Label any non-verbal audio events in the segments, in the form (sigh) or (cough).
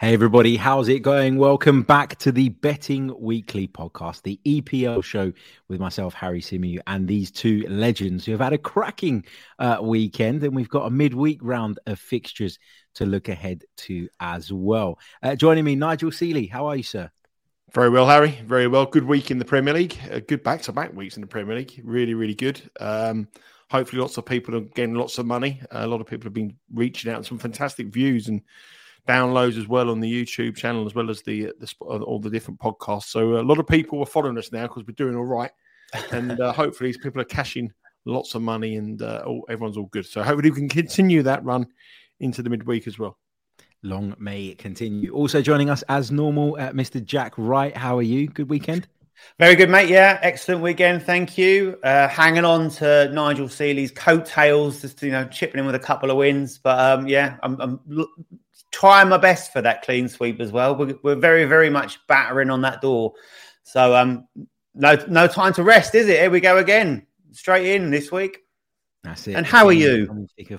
Hey, everybody, how's it going? Welcome back to the Betting Weekly podcast, the EPL show with myself, Harry Symeou, and these two legends who have had a cracking uh, weekend. And we've got a midweek round of fixtures to look ahead to as well. Uh, joining me, Nigel Seeley. How are you, sir? Very well, Harry. Very well. Good week in the Premier League. Uh, good back to back weeks in the Premier League. Really, really good. Um, hopefully, lots of people are getting lots of money. A lot of people have been reaching out some fantastic views and downloads as well on the YouTube channel, as well as the, the all the different podcasts. So a lot of people are following us now because we're doing all right, and uh, hopefully people are cashing lots of money and uh, all, everyone's all good. So hopefully we can continue that run into the midweek as well. Long may it continue. Also joining us as normal, uh, Mr. Jack Wright. How are you? Good weekend. Very good, mate. Yeah, excellent weekend. Thank you. Uh, hanging on to Nigel Seeley's coattails, just you know, chipping in with a couple of wins. But um, yeah, I'm, I'm trying my best for that clean sweep as well. We're, we're very, very much battering on that door. So um, no, no time to rest, is it? Here we go again, straight in this week. That's it. And how are you?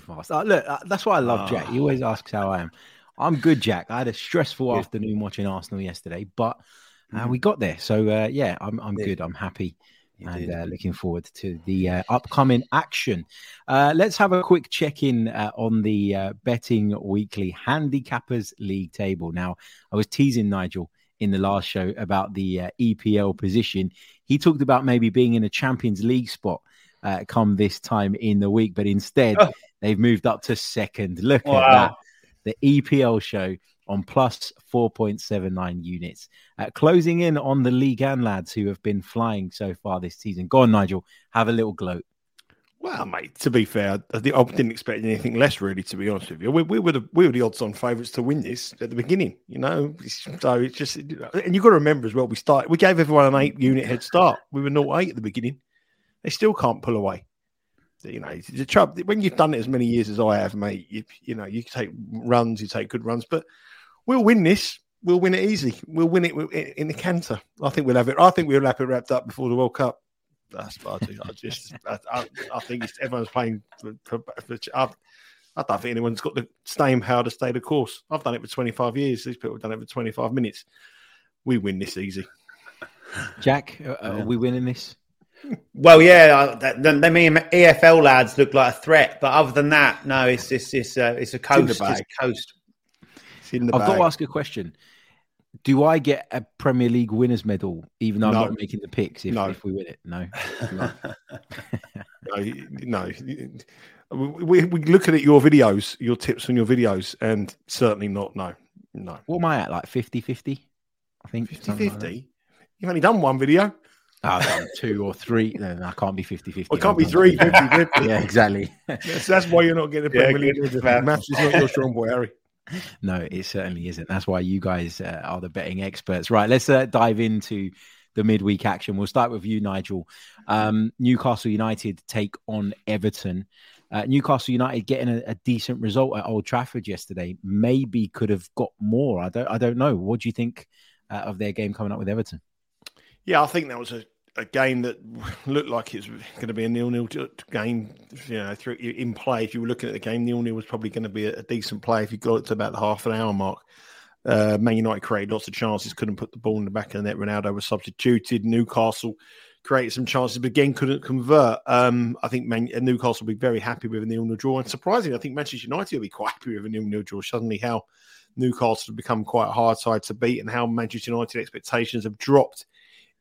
Oh, look, uh, that's why I love. Jack. He always asks how I am. I'm good, Jack. I had a stressful afternoon watching Arsenal yesterday, but uh, mm-hmm. we got there. So uh, yeah, I'm I'm good. I'm happy and uh, looking forward to the uh, upcoming action. Uh, let's have a quick check in uh, on the uh, Betting Weekly Handicappers League table. Now, I was teasing Nigel in the last show about the uh, EPL position. He talked about maybe being in a Champions League spot come this time in the week, but instead, oh. they've moved up to second. Look wow. at that. The EPL show on plus 4.79 units. Uh, closing in on the League and lads who have been flying so far this season. Go on, Nigel, have a little gloat. Well, mate, to be fair, I, didn't expect anything less, really, to be honest with you. We, we, were, the, we were the odds on favourites to win this at the beginning, you know. So it's just, and you've got to remember as well, we started, we gave everyone an eight unit head start. We were 0 8 at the beginning. They still can't pull away you know, the trouble when you've done it as many years as I have, mate. You, you know, you take runs, you take good runs, but we'll win this. We'll win it easy. We'll win it in the canter. I think we'll have it. I think we'll have it wrapped up before the World Cup. That's what I do. I just, (laughs) I, I, I think everyone's playing for. for, for I, I don't think anyone's got the staying power to stay the course. I've done it for 25 years. These people have done it for 25 minutes. We win this easy. Jack, uh, are we winning this? Well, yeah, the, the, me EFL lads look like a threat, but other than that, no, it's it's it's, uh, it's a coast. It's, it's a coast. I've bag. got to ask a question. Do I get a Premier League winners medal even though no. I'm not making the picks if, no. if we win it? No. (laughs) (laughs) no. no. We, we look at your videos, your tips on your videos, and certainly not. No. No. What am I at? Like 50 50? I think 50 50. Like You've only done one video. Oh, I've done two or three. No, I can't be 50 50. Well, it can't be three 50 50. (laughs) yeah, exactly. yes, that's why you're not getting a Premier yeah, League. Maths is not your strong boy, Harry. No, it certainly isn't. That's why you guys uh, are the betting experts. Right, let's uh, dive into the midweek action. We'll start with you, Nigel. Um, Newcastle United take on Everton. Uh, Newcastle United getting a, a, decent result at Old Trafford yesterday. Maybe could have got more. I don't. I don't know. What do you think uh, of their game coming up with Everton? Yeah, I think that was a a game that (laughs) looked like it was going to be a nil-nil game. You know, through in play, if you were looking at the game, nil-nil was probably going to be a, a decent play if you got it to about the half an hour mark. Uh, Man United created lots of chances, couldn't put the ball in the back of the net. Ronaldo was substituted. Newcastle created some chances, but again couldn't convert. Um, I think Man- Newcastle will be very happy with a nil-nil draw, and surprisingly, I think Manchester United will be quite happy with a nil-nil draw. Suddenly, how Newcastle have become quite a hard side to beat, and how Manchester United expectations have dropped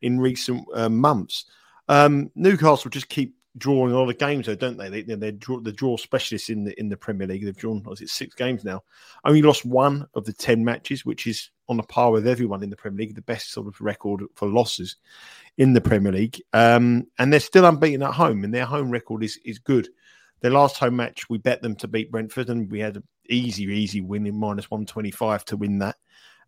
in recent uh, months. Um, Newcastle just keep drawing a lot of games, though, don't they? they they're draw, the draw specialists in the in the Premier League. They've drawn, was it six games now? Only lost one of the ten matches, which is on a par with everyone in the Premier League. The best sort of record for losses in the Premier League, um, and they're still unbeaten at home, and their home record is is good. Their last home match, we bet them to beat Brentford, and we had an easy, easy win in minus one twenty five to win that.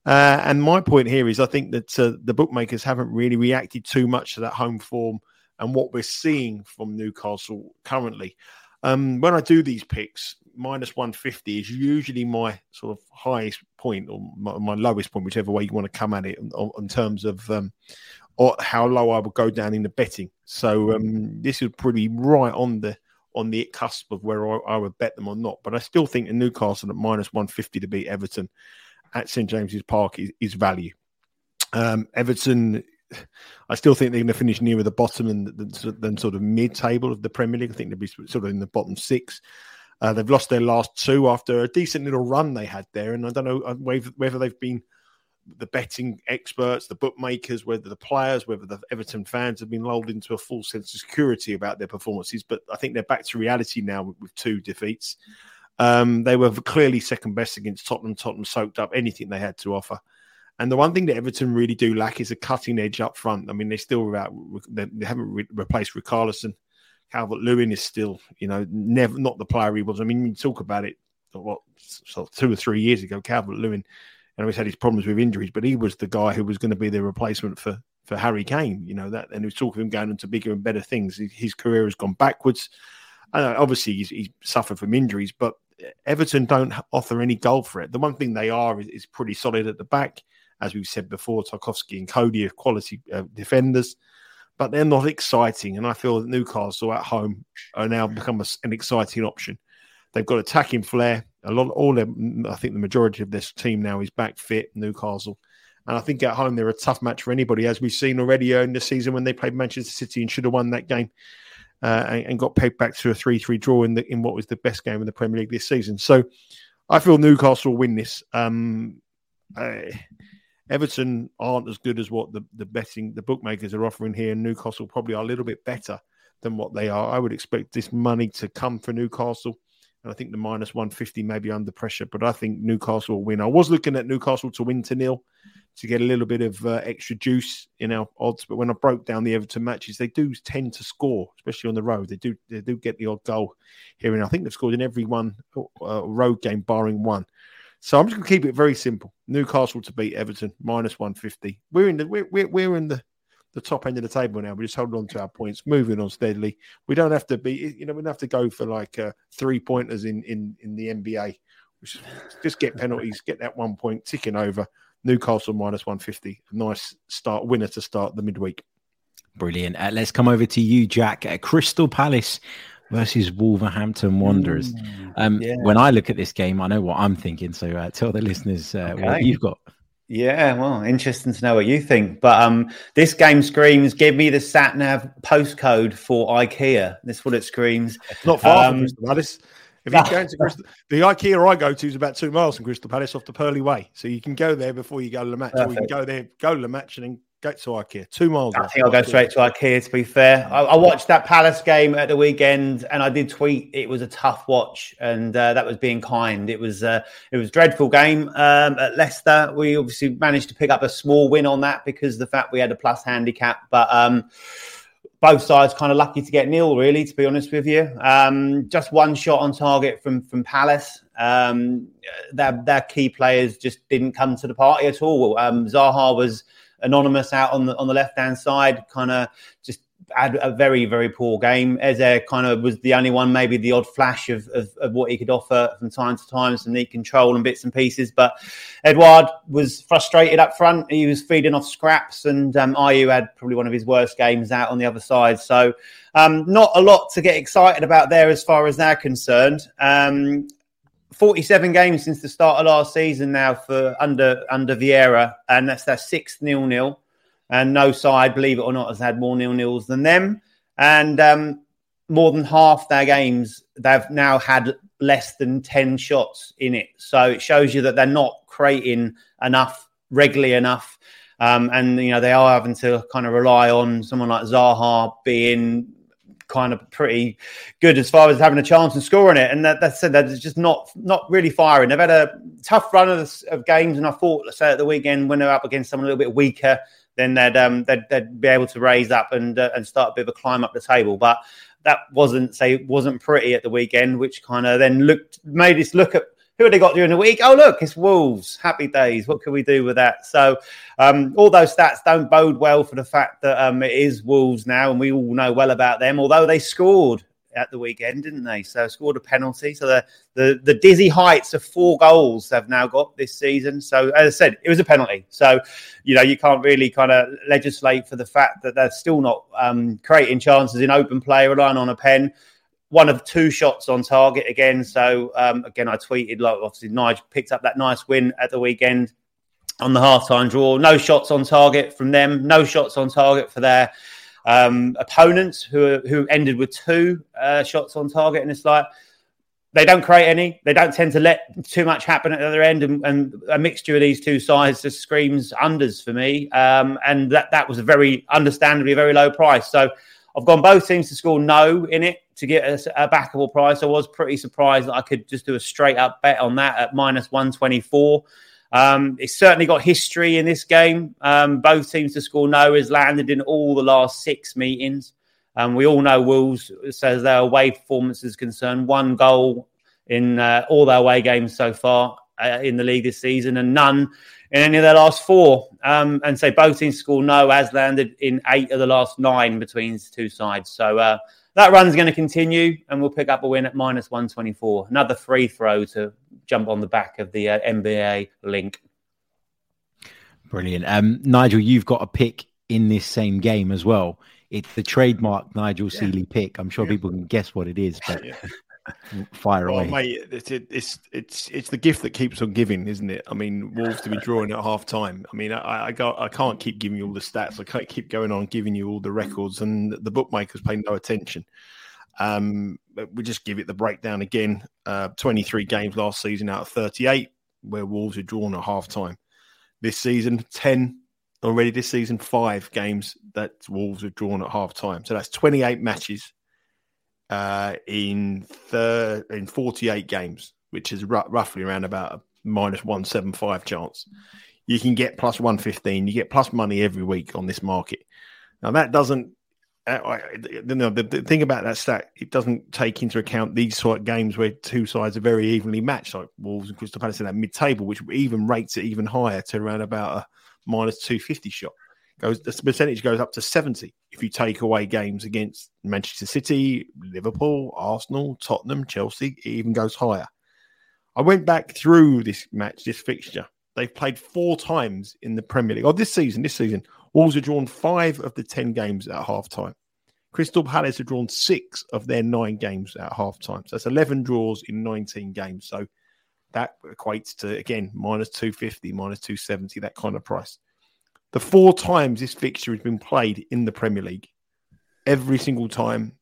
Uh, and my point here is, I think that uh, the bookmakers haven't really reacted too much to that home form and what we're seeing from Newcastle currently. Um, when I do these picks, minus 150 is usually my sort of highest point or my, my lowest point, whichever way you want to come at it, in, terms of um, or how low I would go down in the betting. So um, this is pretty right on the on the cusp of where I, I, would bet them or not. But I still think in Newcastle at minus 150 to beat Everton at St James's Park is, is value. Um, Everton I still think they're going to finish nearer the bottom than, than sort of mid table of the Premier League. I think they'll be sort of in the bottom six. Uh, they've lost their last two after a decent little run they had there, and I don't know uh, whether they've been the betting experts, the bookmakers, whether the players, whether the Everton fans have been lulled into a full sense of security about their performances. But I think they're back to reality now with, with two defeats. Um, they were clearly second best against Tottenham. Tottenham soaked up anything they had to offer. And the one thing that Everton really do lack is a cutting edge up front. I mean, they still without, they haven't re- replaced Richarlison. Calvert Lewin is still, you know, never not the player he was. I mean, you talk about it, what, so two or three years ago, Calvert Lewin, and he's had his problems with injuries, but he was the guy who was going to be the replacement for for Harry Kane. You know that, and he was talking of him going into bigger and better things. His career has gone backwards. Obviously, he's, he's suffered from injuries, but Everton don't offer any goal threat. The one thing they are is, is pretty solid at the back as we've said before, Tarkowski and Coady are quality uh, defenders, but they're not exciting. And I feel that Newcastle at home are now become a, an exciting option. They've got attacking flair. A lot, all their, I think the majority of this team now is back fit. Newcastle, and I think at home they're a tough match for anybody, as we've seen already in the season when they played Manchester City and should have won that game. Uh, and, and, got pegged back to a 3 3 draw in, the, in what was the best game in the Premier League this season. So I feel Newcastle will win this. Um, I, Everton aren't as good as what the, the betting the bookmakers are offering here. Newcastle probably are a little bit better than what they are. I would expect this money to come for Newcastle. And I think the minus 150 may be under pressure, but I think Newcastle will win. I was looking at Newcastle to win to nil to get a little bit of uh, extra juice in our odds. But when I broke down the Everton matches, they do tend to score, especially on the road. They do they do get the odd goal here, and I think they've scored in every one uh, road game, barring one. So I'm just going to keep it very simple. Newcastle to beat Everton minus 150. We're in the we're, we're, we're in the the top end of the table now. We just hold on to our points, moving on steadily. We don't have to be, you know, we don't have to go for like uh, three pointers in in in the NBA. Just, just get penalties, get that one point ticking over. Newcastle minus 150. Nice start, winner to start the midweek. Brilliant. Uh, let's come over to you, Jack. Uh, Crystal Palace versus Wolverhampton Wanderers. Um, yeah. When I look at this game, I know what I'm thinking. So uh, tell the listeners uh, okay. what you've got. Yeah, well, interesting to know what you think. But um, this game screams, "Give me the sat nav postcode for IKEA." That's what it screams. It's not far um, from Crystal Palace. If you're going to (laughs) Crystal, the IKEA I go to is about two miles from Crystal Palace off the Purley Way, so you can go there before you go to the match, Perfect. or you can go there, go to the match, and then Go to IKEA. Two miles. I think I'll go straight to IKEA. To be fair, I, I, watched that Palace game at the weekend, and I did tweet it was a tough watch, and uh, that was being kind. It was uh, it was a dreadful game um, at Leicester. We obviously managed to pick up a small win on that because the fact we had a plus handicap, but. Um, both sides kind of lucky to get nil, really, to be honest with you. Um, just one shot on target from from Palace. Um, their, their key players just didn't come to the party at all. Um, Zaha was anonymous out on the on the left hand side, kind of just had a very very poor game. Eze kind of was the only one, maybe the odd flash of, of, of, what he could offer from time to time, some neat control and bits and pieces. But Edouard was frustrated up front. He was feeding off scraps, and um, Ayew had probably one of his worst games out on the other side. So um, not a lot to get excited about there as far as they're concerned. Um, 47 games since the start of last season now for under under Vieira, and that's their sixth nil nil. And no side, believe it or not, has had more nil nils than them. And um, more than half their games, they've now had less than 10 shots in it. So it shows you that they're not creating enough, regularly enough. Um, and, you know, they are having to kind of rely on someone like Zaha being kind of pretty good as far as having a chance and scoring it. And that, that said, that's just not not really firing. They've had a tough run of, of games, and I thought, let's say at the weekend when they're up against someone a little bit weaker, then they'd um, they'd, they'd be able to raise up and uh, and start a bit of a climb up the table. But that wasn't say wasn't pretty at the weekend, which kind of then looked made us look at who have they got during the week? Oh, look, it's Wolves. Happy days. What can we do with that? So, um, all those stats don't bode well for the fact that um, it is Wolves now, and we all know well about them. Although they scored at the weekend, didn't they? So scored a penalty. So the the, the dizzy heights of four goals they've now got this season. So as I said, it was a penalty. So you know you can't really kind of legislate for the fact that they're still not um, creating chances in open play, relying on a pen one of two shots on target again. So um, again, I tweeted like obviously Nigel picked up that nice win at the weekend on the halftime draw. No shots on target from them. No shots on target for their um, opponents who who ended with two uh, shots on target. And it's like they don't create any. They don't tend to let too much happen at the other end, and, and a mixture of these two sides just screams unders for me. Um, and that that was a very understandably very low price. So I've gone both teams to score no in it to get a, a, backable price. I was pretty surprised that I could just do a straight up bet on that at minus 124. Um, it's certainly got history in this game. Um, both teams to score no has landed in all the last six meetings. Um, we all know Wolves says their away performance is concerned. One goal in uh, all their away games so far uh, in the league this season, and none in any of their last four. Um, and say both teams score no has landed in eight of the last nine between the two sides. So uh, that run's going to continue, and we'll pick up a win at minus 124. Another free throw to jump on the back of the uh, NBA link. Brilliant. Um, Nigel, you've got a pick in this same game as well. It's the trademark Nigel yeah. Seeley pick. I'm sure yeah. people can guess what it is, but (laughs) yeah. Fire away, mate. It's, it's it's it's the gift that keeps on giving, isn't it? I mean, Wolves to be drawing at half time. I mean, I I, got, I can't keep giving you all the stats. I can't keep going on giving you all the records, and the bookmakers pay no attention. Um, we just give it the breakdown again. Uh, 23 games last season out of 38, where Wolves are drawn at half time. This season, 10 already. This season, five games that Wolves are drawn at half time. So that's 28 matches uh, in thir- in 48 games, which is r- roughly around about a minus 175 chance. You can get plus 115. You get plus money every week on this market. Now, that doesn't, uh, the, the thing about that stat, it doesn't take into account these sort of games where two sides are very evenly matched, like Wolves and Crystal Palace in that mid table, which even rates it even higher to around about a minus 250 shot goes the percentage goes up to 70 if you take away games against Manchester City, Liverpool, Arsenal, Tottenham, Chelsea, it even goes higher. I went back through this match, this fixture. They've played four times in the Premier League. Oh, this season, this season, Wolves have drawn five of the 10 games at half time. Crystal Palace have drawn six of their nine games at half time. So that's 11 draws in 19 games. So that equates to, again, minus 250, minus 270, that kind of price. The four times this fixture has been played in the Premier League, every single time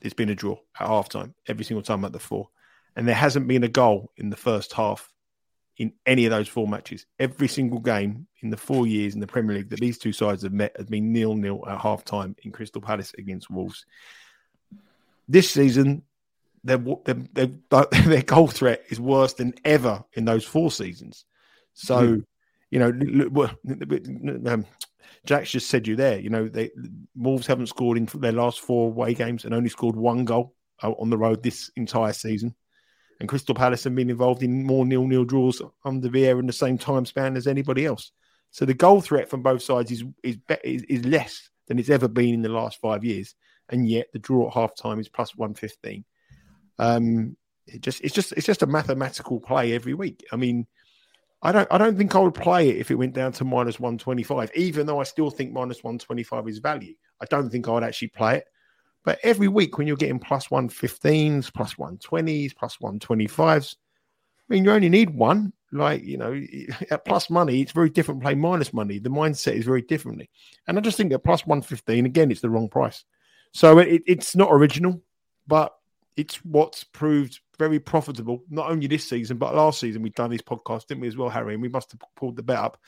it's been a draw at half time, every single time at the four. And there hasn't been a goal in the first half in any of those four matches. Every single game in the four years in the Premier League that these two sides have met has been nil nil at half time in Crystal Palace against Wolves. This season, their, their, their, (laughs) their goal threat is worse than ever in those four seasons. So. Mm you know, um, Jack's just said you there. You know, they Wolves haven't scored in their last four away games and only scored one goal on the road this entire season. And Crystal Palace have been involved in more nil-nil draws under Vieira in the same time span as anybody else. So the goal threat from both sides is is, is, is less than it's ever been in the last five years, and yet the draw at half time is plus one fifteen. Um, it just it's just it's just a mathematical play every week. I mean, I don't I don't think I would play it if it went down to minus 125, even though I still think minus 125 is value. I don't think I would actually play it. But every week when you're getting plus 115s, plus 120s, plus 125s, I mean, you only need one. Like, you know, (laughs) at plus money, it's very different play minus money. The mindset is very differently. And I just think that plus 115, again, it's the wrong price. So it, it's not original, but it's what's proved very profitable, not only this season, but last season we've done this podcast, didn't we, as well, Harry? And we must have pulled the bet up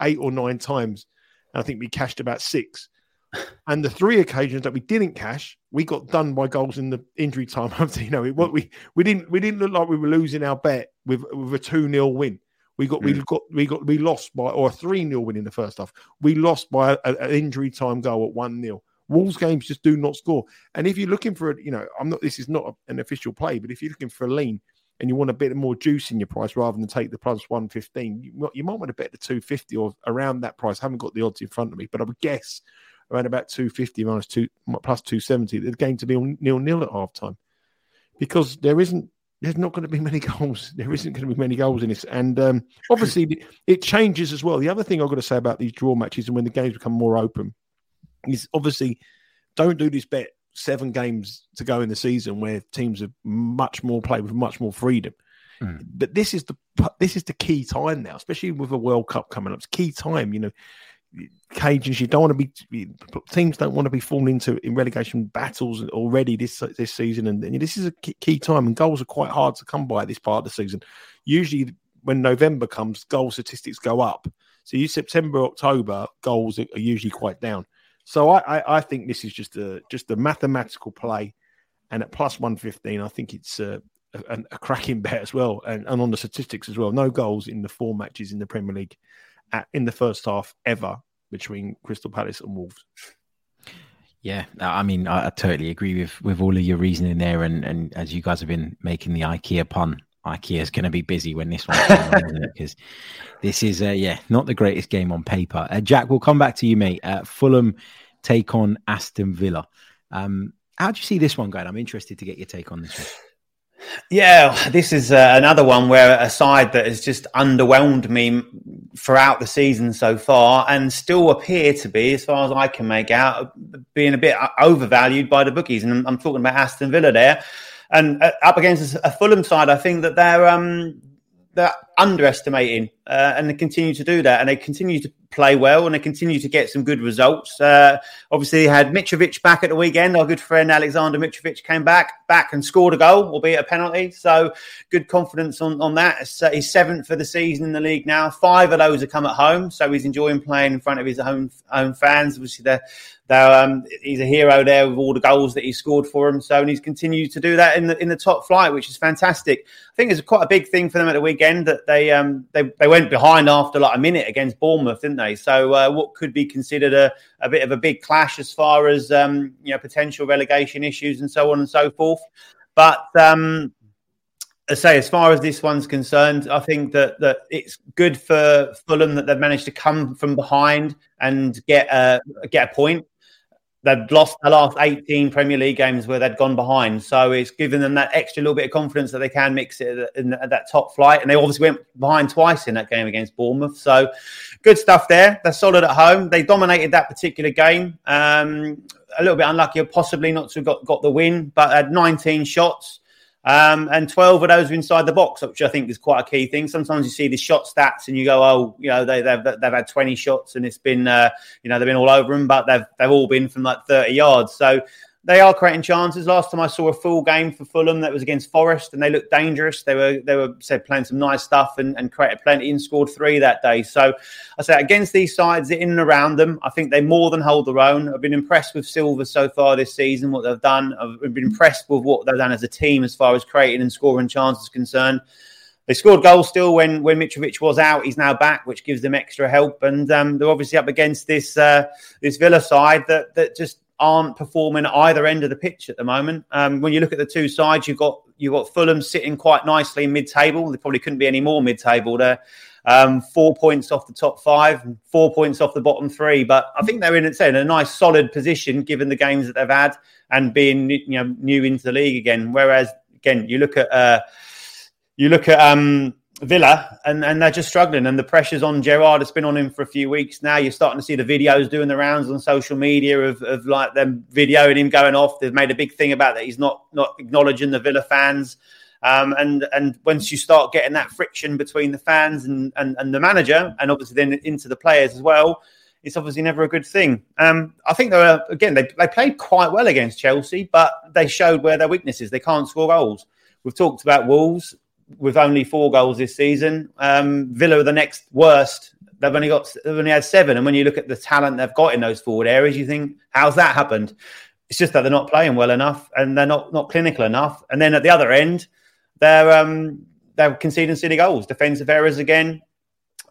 eight or nine times. And I think we cashed about six (laughs) and the three occasions that we didn't cash, we got done by goals in the injury time. (laughs) you know, what we we didn't we didn't look like we were losing our bet with with a two 0 win. We got mm. we got we got we lost by or a three 0 win in the first half. We lost by an injury time goal at one 0 Wolves games just do not score. And if you're looking for, a, you know, I'm not. This is not an official play, but if you're looking for a lean and you want a bit more juice in your price rather than take the plus 115, you, you might want to bet the 250 or around that price. I haven't got the odds in front of me, but I would guess around about 250 minus two plus 270. The game to be nil nil at half time because there isn't. There's not going to be many (laughs) goals. There isn't going to be many goals in this, and um, obviously it changes as well. The other thing I've got to say about these draw matches and when the games become more open is obviously don't do this bet seven games to go in the season where teams are much more play with much more freedom. Mm. But this is the this is the key time now, especially with a World Cup coming up. It's key time, you know. Cajuns, you don't want to be teams don't want to be falling into in relegation battles already this this season, and, and this is a key time. And goals are quite hard to come by this part of the season. Usually, when November comes, goal statistics go up. So you September, October, goals are usually quite down. So I, I, I, think this is just a just a mathematical play, and at plus one fifteen, I think it's a, a, a, cracking bet as well, and, and on the statistics as well. No goals in the four matches in the Premier League at, in the first half ever between Crystal Palace and Wolves. Yeah, I mean, I, I, totally agree with with all of your reasoning there, and and as you guys have been making the IKEA pun, IKEA is going to be busy when this one on. Because this is, uh, yeah, not the greatest game on paper. Uh, Jack, we'll come back to you, mate. Uh, Fulham take on Aston Villa. Um, how do you see this one going? I'm interested to get your take on this one. Yeah, this is uh, another one where a side that has just underwhelmed me throughout the season so far and still appear to be, as far as I can make out, being a bit overvalued by the bookies. And I'm, I'm talking about Aston Villa there. And uh, up against a Fulham side, I think that they're um, they're underestimating uh, and they continue to do that and they continue to play well and they continue to get some good results. Uh, obviously, had Mitrovic back at the weekend. Our good friend Alexander Mitrovic came back, back and scored a goal, albeit a penalty. So good confidence on, on that. Uh, he's seventh for the season in the league now. Five of those have come at home, so he's enjoying playing in front of his own own fans. Obviously, they're um, he's a hero there with all the goals that he scored for him. So, and he's continued to do that in the in the top flight, which is fantastic. I think it's quite a big thing for them at the weekend that they um, they they went behind after like a minute against Bournemouth, didn't they? So, uh, what could be considered a, a bit of a big clash as far as um, you know potential relegation issues and so on and so forth. But um, I say, as far as this one's concerned, I think that that it's good for Fulham that they've managed to come from behind and get a get a point they've lost the last 18 Premier League games where they'd gone behind. So it's given them that extra little bit of confidence that they can mix it in, at that top flight. And they obviously went behind twice in that game against Bournemouth. So good stuff there. They're solid at home. They dominated that particular game. Um, a little bit unlucky, possibly not to have got, got the win, but had 19 shots. Um, and 12 of those are inside the box, which I think is quite a key thing. Sometimes you see the shot stats and you go, oh, you know, they, have they've had 20 shots and it's been, uh, you know, they've been all over them, but they've, they've all been from like 30 yards. So they are creating chances. Last time I saw a full game for Fulham that was against Forest, and they looked dangerous. They were they were said playing some nice stuff and, and created plenty and scored three that day. So I say against these sides in and around them, I think they more than hold their own. I've been impressed with Silva so far this season, what they've done. I've been impressed with what they've done as a team as far as creating and scoring chances concerned. They scored goals still when when Mitrovic was out. He's now back, which gives them extra help. And um, they're obviously up against this uh, this Villa side that that just aren't performing either end of the pitch at the moment. Um, when you look at the two sides, you've got you've got Fulham sitting quite nicely mid-table. They probably couldn't be any more mid-table there. Um, four points off the top five, four points off the bottom three. But I think they're in, in a nice solid position given the games that they've had and being you know new into the league again. Whereas again, you look at uh, you look at um, Villa, and, and they're just struggling. And the pressure's on Gerrard. It's been on him for a few weeks now. You're starting to see the videos doing the rounds on social media of, of like them videoing him going off. They've made a big thing about that. He's not not acknowledging the Villa fans. Um, and and once you start getting that friction between the fans and, and, and the manager, and obviously then into the players as well, it's obviously never a good thing. Um, I think they were again they, they played quite well against Chelsea, but they showed where their weaknesses. They can't score goals. We've talked about Wolves with only four goals this season. Um, Villa are the next worst they've only got they've only had seven. And when you look at the talent they've got in those forward areas, you think, how's that happened? It's just that they're not playing well enough and they're not not clinical enough. And then at the other end, they're um, they're conceding silly goals, defensive errors again.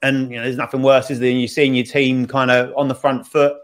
And you know, there's nothing worse is than you seeing your team kind of on the front foot,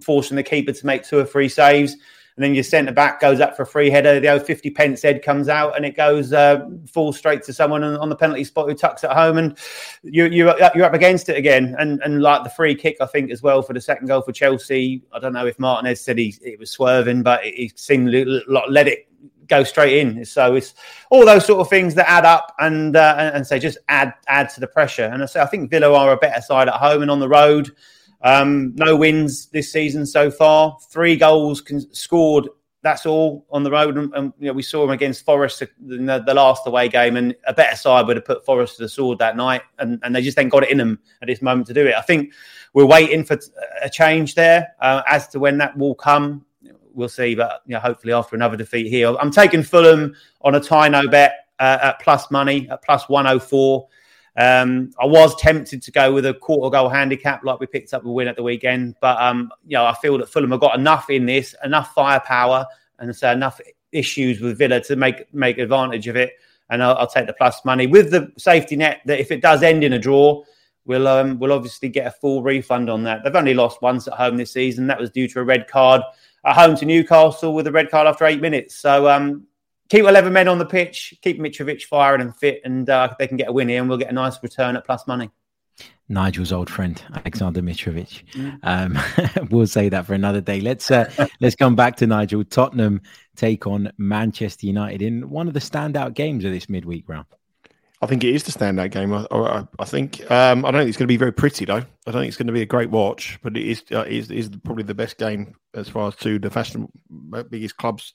forcing the keeper to make two or three saves and then your centre back goes up for a free header. The old 50 pence head comes out and it goes, uh, falls straight to someone on, the penalty spot who tucks it home. And you're, you're, you're up against it again. And, and like the free kick, I think, as well, for the second goal for Chelsea. I don't know if Martinez said he it was swerving, but he seemed to let it go straight in. So it's all those sort of things that add up and uh, and say just add add to the pressure. And I say I think Villa are a better side at home and on the road. Um, no wins this season so far. Three goals con- scored. That's all on the road. And, and, you know, we saw them against Forest in the, the, last away game, and a better side would have put Forest to the sword that night. And, and they just ain't got it in them at this moment to do it. I think we're waiting for a change there. Uh, as to when that will come, we'll see. But you know, hopefully after another defeat here, I'm taking Fulham on a tie no bet uh, at plus money at plus 104. Um, I was tempted to go with a quarter goal handicap, like we picked up a win at the weekend, but um, you know I feel that Fulham have got enough in this, enough firepower, and so enough issues with Villa to make make advantage of it. And I'll, I'll take the plus money with the safety net that if it does end in a draw, we'll um, we'll obviously get a full refund on that. They've only lost once at home this season. That was due to a red card at home to Newcastle with a red card after eight minutes. So um, keep 11 men on the pitch, keep Mitrovic firing and fit, and uh, they can get a win here and we'll get a nice return at plus money. Nigel's old friend Alexander Mitrovic. Mm. Um, (laughs) we'll say that for another day. Let's uh, (laughs) let's come back to Nigel. Tottenham take on Manchester United in one of the standout games of this midweek round. I think it is the standout game. I, I, I think um, I don't think it's going to be very pretty though. I don't think it's going to be a great watch, but it is uh, is, is probably the best game as far as to the fashion uh, biggest clubs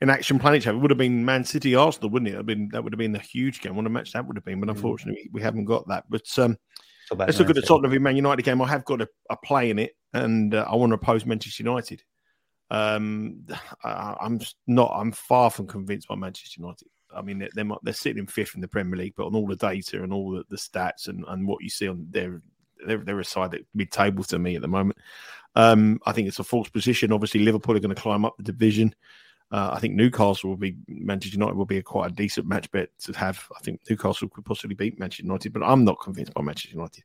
in action planet. It would have been Man City Arsenal, wouldn't it? Have been that would have been a huge game. What a match that would have been, but mm. unfortunately we haven't got that. But um, let's look at the Tottenham v Man United game. I have got a, a play in it, and uh, I want to oppose Manchester United. Um, (sighs) I, I'm not. I'm far from convinced by Manchester United. I mean, they're, they're, they're sitting in fifth in the Premier League, but on all the data and all the, the stats and, and what you see on their they're, they're a side that mid table to me at the moment. Um, I think it's a false position. Obviously, Liverpool are going to climb up the division. Uh, I think Newcastle will be Manchester United will be a quite a decent match bet to have. I think Newcastle could possibly beat Manchester United, but I'm not convinced by Manchester United.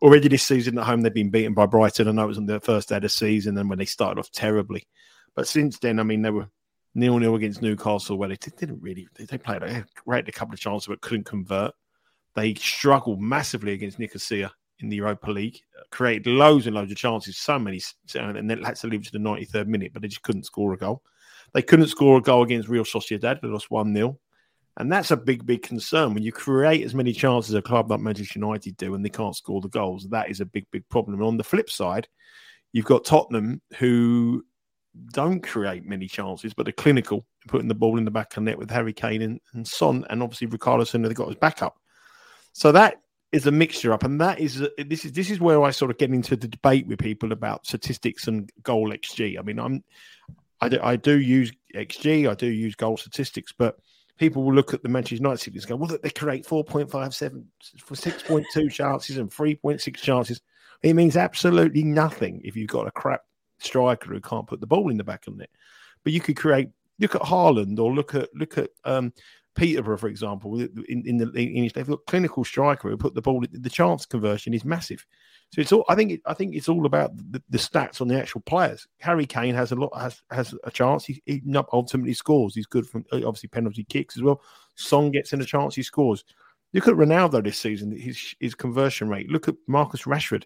Already this season at home, they've been beaten by Brighton. I know it was on their first day of the season, and when they started off terribly, but since then, I mean, they were nil nil against Newcastle, where they didn't really they played they had a couple of chances but couldn't convert. They struggled massively against Nicosia in the Europa League, created loads and loads of chances, so many, and then had to leave to the 93rd minute, but they just couldn't score a goal. They couldn't score a goal against Real Sociedad. They lost 1 0. And that's a big, big concern. When you create as many chances as a club like Manchester United do and they can't score the goals, that is a big, big problem. And on the flip side, you've got Tottenham who don't create many chances, but are clinical, putting the ball in the back of the net with Harry Kane and, and Son, and obviously Richarlison they've got his backup. So that is a mixture up, and that is this is this is where I sort of get into the debate with people about statistics and goal xG. I mean, I'm I do, I do use xG, I do use goal statistics, but people will look at the Manchester United series and go, well, they create 4.57 for 6.2 chances and 3.6 chances. It means absolutely nothing if you've got a crap striker who can't put the ball in the back of the net. But you could create. Look at Haaland or look at look at um, Peterborough, for example. In, in the in they've got clinical striker who put the ball. The chance conversion is massive. So it's all. I think. It, I think it's all about the, the, stats on the actual players. Harry Kane has a lot. Has has a chance. He, he ultimately scores. He's good from uh, obviously penalty kicks as well. Son gets in a chance. He scores. Look at Ronaldo this season. His his conversion rate. Look at Marcus Rashford.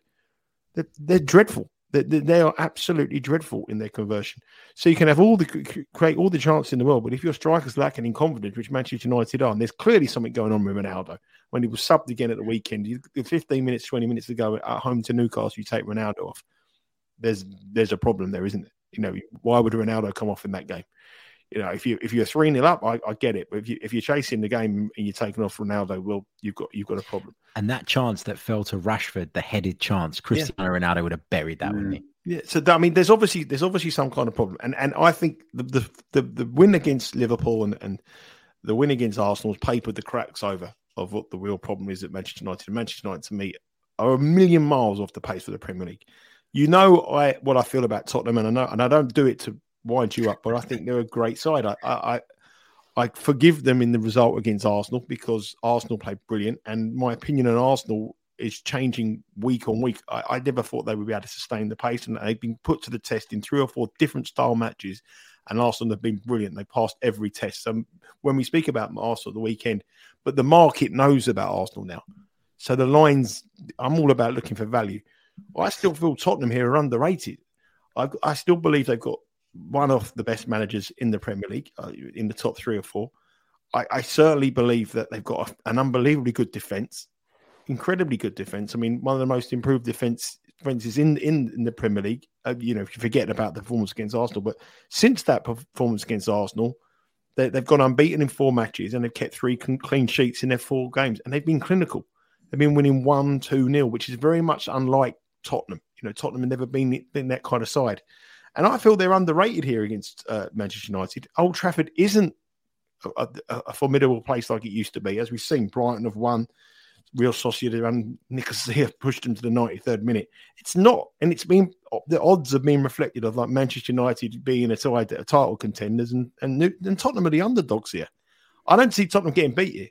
They're, they're dreadful. They, they are absolutely dreadful in their conversion. So you can have all the create all the chances in the world, but if your strikers lacking in confidence, which Manchester United are, and there's clearly something going on with Ronaldo. When he was subbed again at the weekend, 15 minutes, 20 minutes ago at home to Newcastle, you take Ronaldo off. There's there's a problem there, isn't it? You know, why would Ronaldo come off in that game? You know, if you if you're three 0 up, I, I, get it. But if you if you're chasing the game and you're taking off Ronaldo, well, you've got you've got a problem. And that chance that fell to Rashford, the headed chance, Cristiano yeah. Ronaldo would have buried that, mm. wouldn't he? Yeah, so I mean, there's obviously there's obviously some kind of problem, and and I think the the the, the win against Liverpool and, and the win against Arsenal has papered the cracks over of what the real problem is at Manchester United. And Manchester United, to me, are a million miles off the pace for the Premier League. You know I what I feel about Tottenham, and I know, and I don't do it to wind you up, but I think they're a great side. I, I, I forgive them in the result against Arsenal because Arsenal played brilliant, and my opinion on Arsenal is changing week on week. I, I, never thought they would be able to sustain the pace, and they've been put to the test in three or four different style matches. And Arsenal have been brilliant. They passed every test. So when we speak about Arsenal the weekend, but the market knows about Arsenal now. So the lines, I'm all about looking for value. I still feel Tottenham here are underrated. I, I still believe they've got one of the best managers in the Premier League, uh, in the top three or four. I, I certainly believe that they've got a, an unbelievably good defence, incredibly good defence. I mean, one of the most improved defence defences in, in in the Premier League. Uh, you know, if you forget about the performance against Arsenal, but since that performance against Arsenal, they, have gone unbeaten in four matches and they've kept three clean sheets in their four games, and they've been clinical. They've been winning one, two nil, which is very much unlike Tottenham. You know, Tottenham have never been, been that kind of side. And I feel they're underrated here against uh, Manchester United. Old Trafford isn't a, a, a, formidable place like it used to be. As we've seen, Brighton have won, Real Sociedad and Nicosia (laughs) pushed them to the 93rd minute. It's not, and it's been the odds have been reflected of like Manchester United being a, side, a title contenders, and, and and Tottenham are the underdogs here. I don't see Tottenham getting beat here.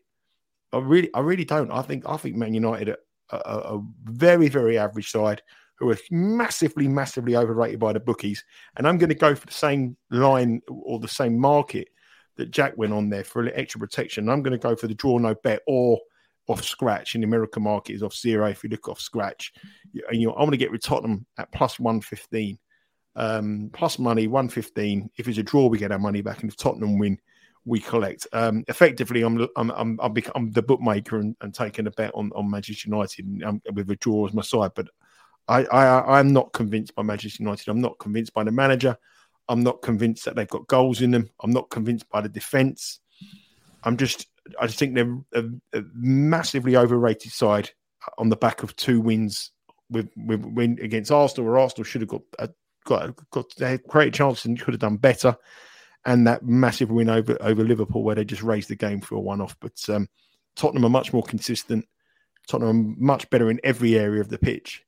I really, I really don't. I think I think Man United are a very, very average side who are massively, massively overrated by the bookies. And I'm going to go for the same line or the same market that Jack went on there for extra protection. I'm going to go for the draw no bet or off scratch in the American market is off zero. If you look off scratch, and you know, I'm going to get with Tottenham at plus 115. Um, plus money 115. If it's a draw, we get our money back, and if Tottenham win, we collect. Um, effectively, I'm I'm I'm, I'm, I'm the bookmaker and, and, taking a bet on, on Manchester United and, um, with a draw as my side. But I, I I'm not convinced by Manchester United. I'm not convinced by the manager. I'm not convinced that they've got goals in them. I'm not convinced by the defence. I'm just I just think they're a, a, massively overrated side on the back of two wins with with win against Arsenal, where Arsenal should have got a, got got they had great chances and could have done better and that massive win over over Liverpool where they just raised the game for a one off. But um, Tottenham are much more consistent. Tottenham are much better in every area of the pitch,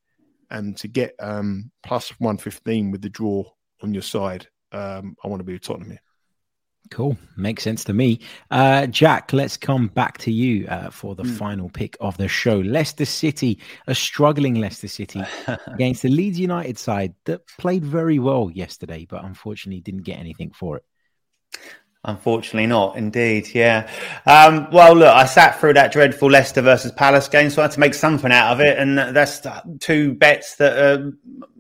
and to get um, plus one fifteen with the draw on your side, um, I want to be with Tottenham here. Cool. Makes sense to me. Uh, Jack, let's come back to you uh, for the mm. final pick of the show. Leicester City, a struggling Leicester City (laughs) against the Leeds United side that played very well yesterday, but unfortunately didn't get anything for it. Unfortunately, not. Indeed, yeah. Um, well, look, I sat through that dreadful Leicester versus Palace game, so I had to make something out of it, and that's two bets that are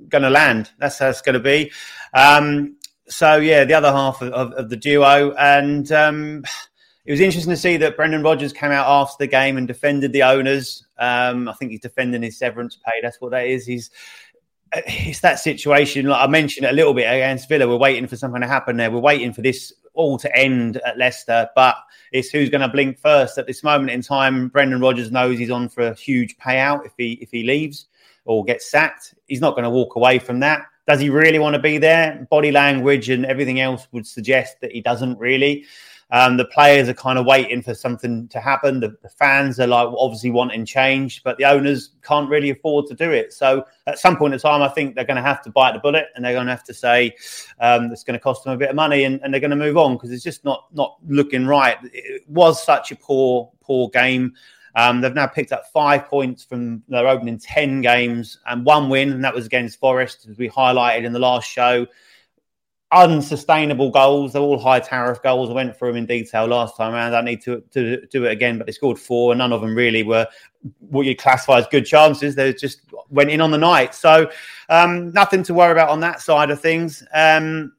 going to land. That's how it's going to be. Um, so, yeah, the other half of, of, of the duo, and um, it was interesting to see that Brendan Rodgers came out after the game and defended the owners. Um, I think he's defending his severance pay. That's what that is. He's it's that situation. Like I mentioned a little bit against Villa. We're waiting for something to happen there. We're waiting for this all to end at Leicester, but it's who's going to blink first at this moment in time. Brendan Rodgers knows he's on for a huge payout if he if he leaves or gets sacked. He's not going to walk away from that. Does he really want to be there? Body language and everything else would suggest that he doesn't really. Um, the players are kind of waiting for something to happen. The, the, fans are like obviously wanting change, but the owners can't really afford to do it. So at some point in time, I think they're going to have to bite the bullet and they're going to have to say um, it's going to cost them a bit of money and, and they're going to move on because it's just not not looking right. It was such a poor poor game. Um, they've now picked up five points from their opening 10 games and one win, and that was against Forest, as we highlighted in the last show unsustainable goals. They're all high tariff goals. I went through them in detail last time around. I need to, to do it again, but they scored four, and none of them really were what you classify as good chances. They just went in on the night. So um, nothing to worry about on that side of things. Um,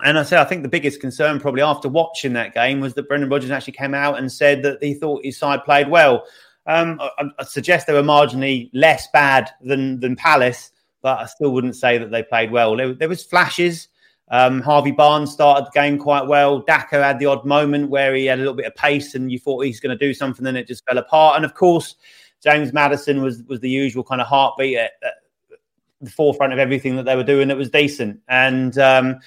and I say, I think the biggest concern probably after watching that game was that Brendan Rodgers actually came out and said that he thought his side played well. Um, I, I, suggest they were marginally less bad than than Palace, but I still wouldn't say that they played well. There, there was flashes. Um, Harvey Barnes started the game quite well. Daka had the odd moment where he had a little bit of pace and you thought he's going to do something, then it just fell apart. And of course, James Maddison was was the usual kind of heartbeat at, at the forefront of everything that they were doing that was decent. And um,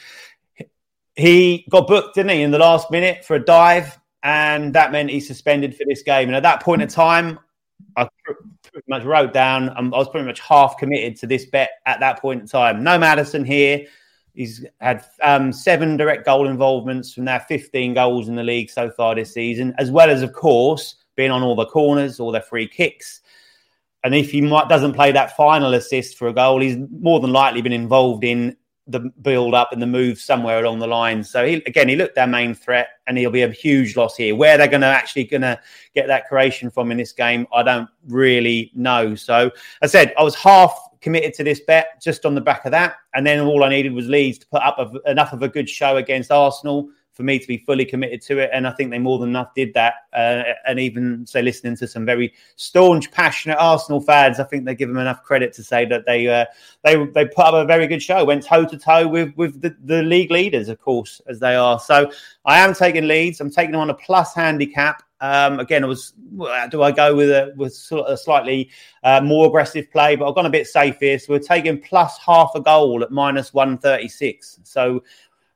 he got booked, didn't he, in the last minute for a dive, and that meant he's suspended for this game. And at that point in time, I pretty much wrote down. Um, I was pretty much half committed to this bet at that point in time. No Maddison here. He's had um, seven direct goal involvements from now 15 goals in the league so far this season, as well as, of course, being on all the corners, all their free kicks. And if he might, doesn't play that final assist for a goal, he's more than likely been involved in the build up and the move somewhere along the line. So he, again, he looked their main threat, and he'll be a huge loss here. Where they're going to actually going to get that creation from in this game, I don't really know. So I said I was half committed to this bet just on the back of that, and then all I needed was Leeds to put up a, enough of a good show against Arsenal for me to be fully committed to it. And I think they more than enough did that. Uh, and even say listening to some very staunch, passionate Arsenal fans, I think they give them enough credit to say that they uh, they they put up a very good show, went toe to toe with with the, the league leaders, of course, as they are. So I am taking Leeds. I'm taking them on a plus handicap. Um, again, it was do I go with a with a slightly uh, more aggressive play? But I've gone a bit safe here, so we're taking plus half a goal at minus one thirty six. So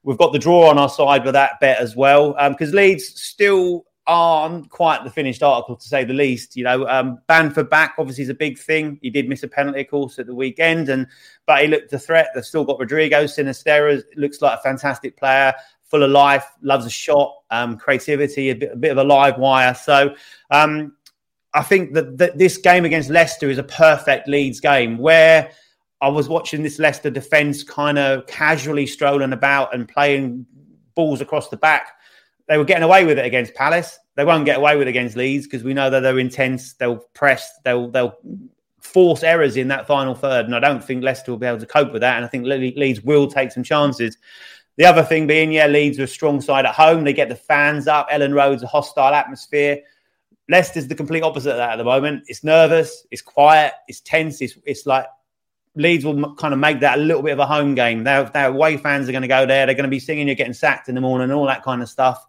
We've got the draw on our side with that bet as well, because um, Leeds still aren't quite the finished article to say the least. You know, um, Bamford back obviously is a big thing. He did miss a penalty, of course, at the weekend, and but he looked a threat. They've still got Rodrigo Sinisterra. Looks like a fantastic player, full of life, loves a shot, um, creativity, a bit, a bit of a live wire. So. Um, I think that, that this game against Leicester is a perfect Leeds game where I was watching this Leicester defence kind of casually strolling about and playing balls across the back. They were getting away with it against Palace. They won't get away with it against Leeds because we know that they're intense. They'll press. They'll they'll force errors in that final third, and I don't think Leicester will be able to cope with that. And I think Leeds will take some chances. The other thing being, yeah, Leeds are a strong side at home. They get the fans up. Elland Road's a hostile atmosphere. Leicester's the complete opposite of that at the moment. It's nervous, it's quiet, it's tense, it's, it's like Leeds will kind of make that a little bit of a home game. Their, their away fans are going to go there. They're going to be singing you're getting sacked in the morning and all that kind of stuff.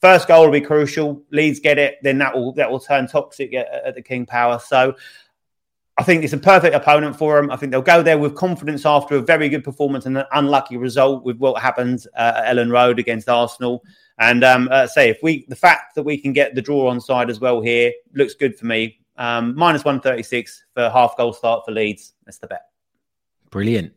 First goal will be crucial. Leeds get it, then that will that will turn toxic at, at the King Power. So I think it's a perfect opponent for them. I think they'll go there with confidence after a very good performance and an unlucky result with what happened uh, at Elland Road against Arsenal. And um, uh, say if we the fact that we can get the draw on side as well here looks good for me. Um, minus one thirty six for half goal start for Leeds. That's the bet. Brilliant.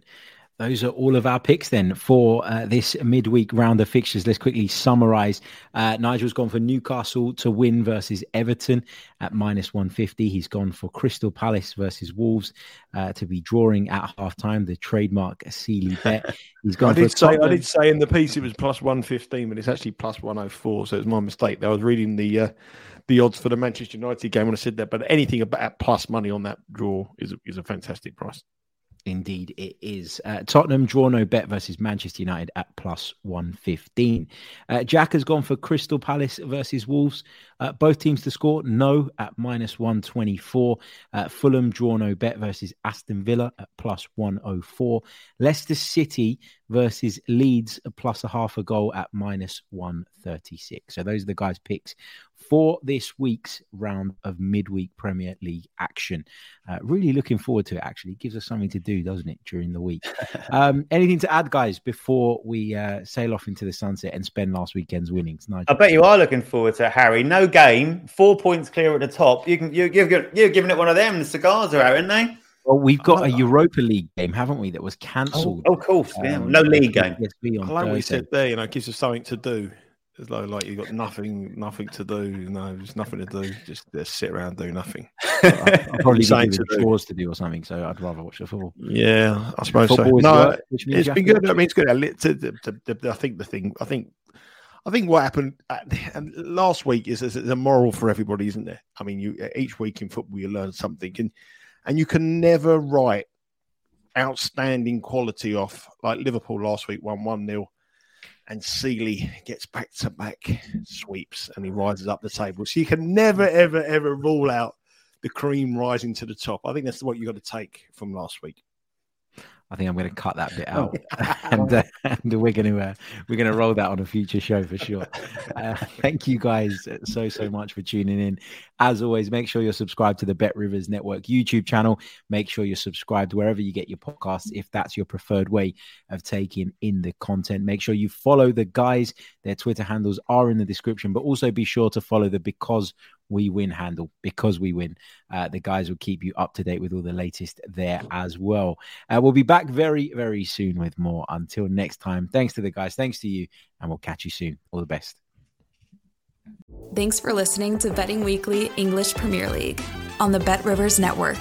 Those are all of our picks then for uh, this midweek round of fixtures. Let's quickly summarize. Uh, Nigel's gone for Newcastle to win versus Everton at minus 150. He's gone for Crystal Palace versus Wolves uh, to be drawing at halftime, the trademark Seeley bet. (laughs) He's gone I did say I did say in the piece it was plus 115, but it's actually plus 104. So it's my mistake. I was reading the uh, the odds for the Manchester United game when I said that, but anything about plus money on that draw is, is a fantastic price. Indeed, it is. Uh, Tottenham draw no bet versus Manchester United at plus 115. Uh, Jack has gone for Crystal Palace versus Wolves. Uh, both teams to score no at minus 124. Uh, Fulham draw no bet versus Aston Villa at plus 104. Leicester City versus Leeds plus a half a goal at minus 136. So those are the guys' picks for this week's round of midweek Premier League action. Uh, really looking forward to it, actually. It gives us something to do, doesn't it, during the week? (laughs) um, anything to add, guys, before we uh, sail off into the sunset and spend last weekend's winnings? Nigel? I bet you are looking forward to it, Harry. No game, four points clear at the top. You can, you, you've, you're giving it one of them. The cigars are out, aren't they? Well, we've got a Europa League game, haven't we? That was cancelled. Oh, of course, yeah. Um, no league game. I like what you said there. You know, it gives us something to do. It's like, like you've got nothing, nothing to do. You know, there's nothing to do. Just, just sit around, do nothing. (laughs) I'll probably be to chores to do or something. So I'd rather watch the football. Yeah, I suppose so. No, it's been good. I mean, it's good. I think the thing. I think. I think what happened (laughs) and last week is, is a moral for everybody, isn't there? I mean, you each week in football you learn something, and and you can never write outstanding quality off like Liverpool last week, one one nil and Seeley gets back to back sweeps and he rises up the table. So you can never, ever, ever rule out the cream rising to the top. I think that's what you got to take from last week. I think I'm going to cut that bit out, (laughs) (laughs) and, uh, and, we're going to uh, we're going to roll that on a future show for sure. Uh, (laughs) thank you guys so so much for tuning in. As always, make sure you're subscribed to the Bet Rivers Network YouTube channel. Make sure you're subscribed wherever you get your podcasts, if that's your preferred way of taking in the content. Make sure you follow the guys. Their Twitter handles are in the description, but also be sure to follow the Because We Win handle because we win. Uh, the guys will keep you up to date with all the latest there as well. Uh, we'll be back very, very soon with more. Until next time, thanks to the guys, thanks to you, and we'll catch you soon. All the best. Thanks for listening to Betting Weekly English Premier League on the Bet Rivers Network.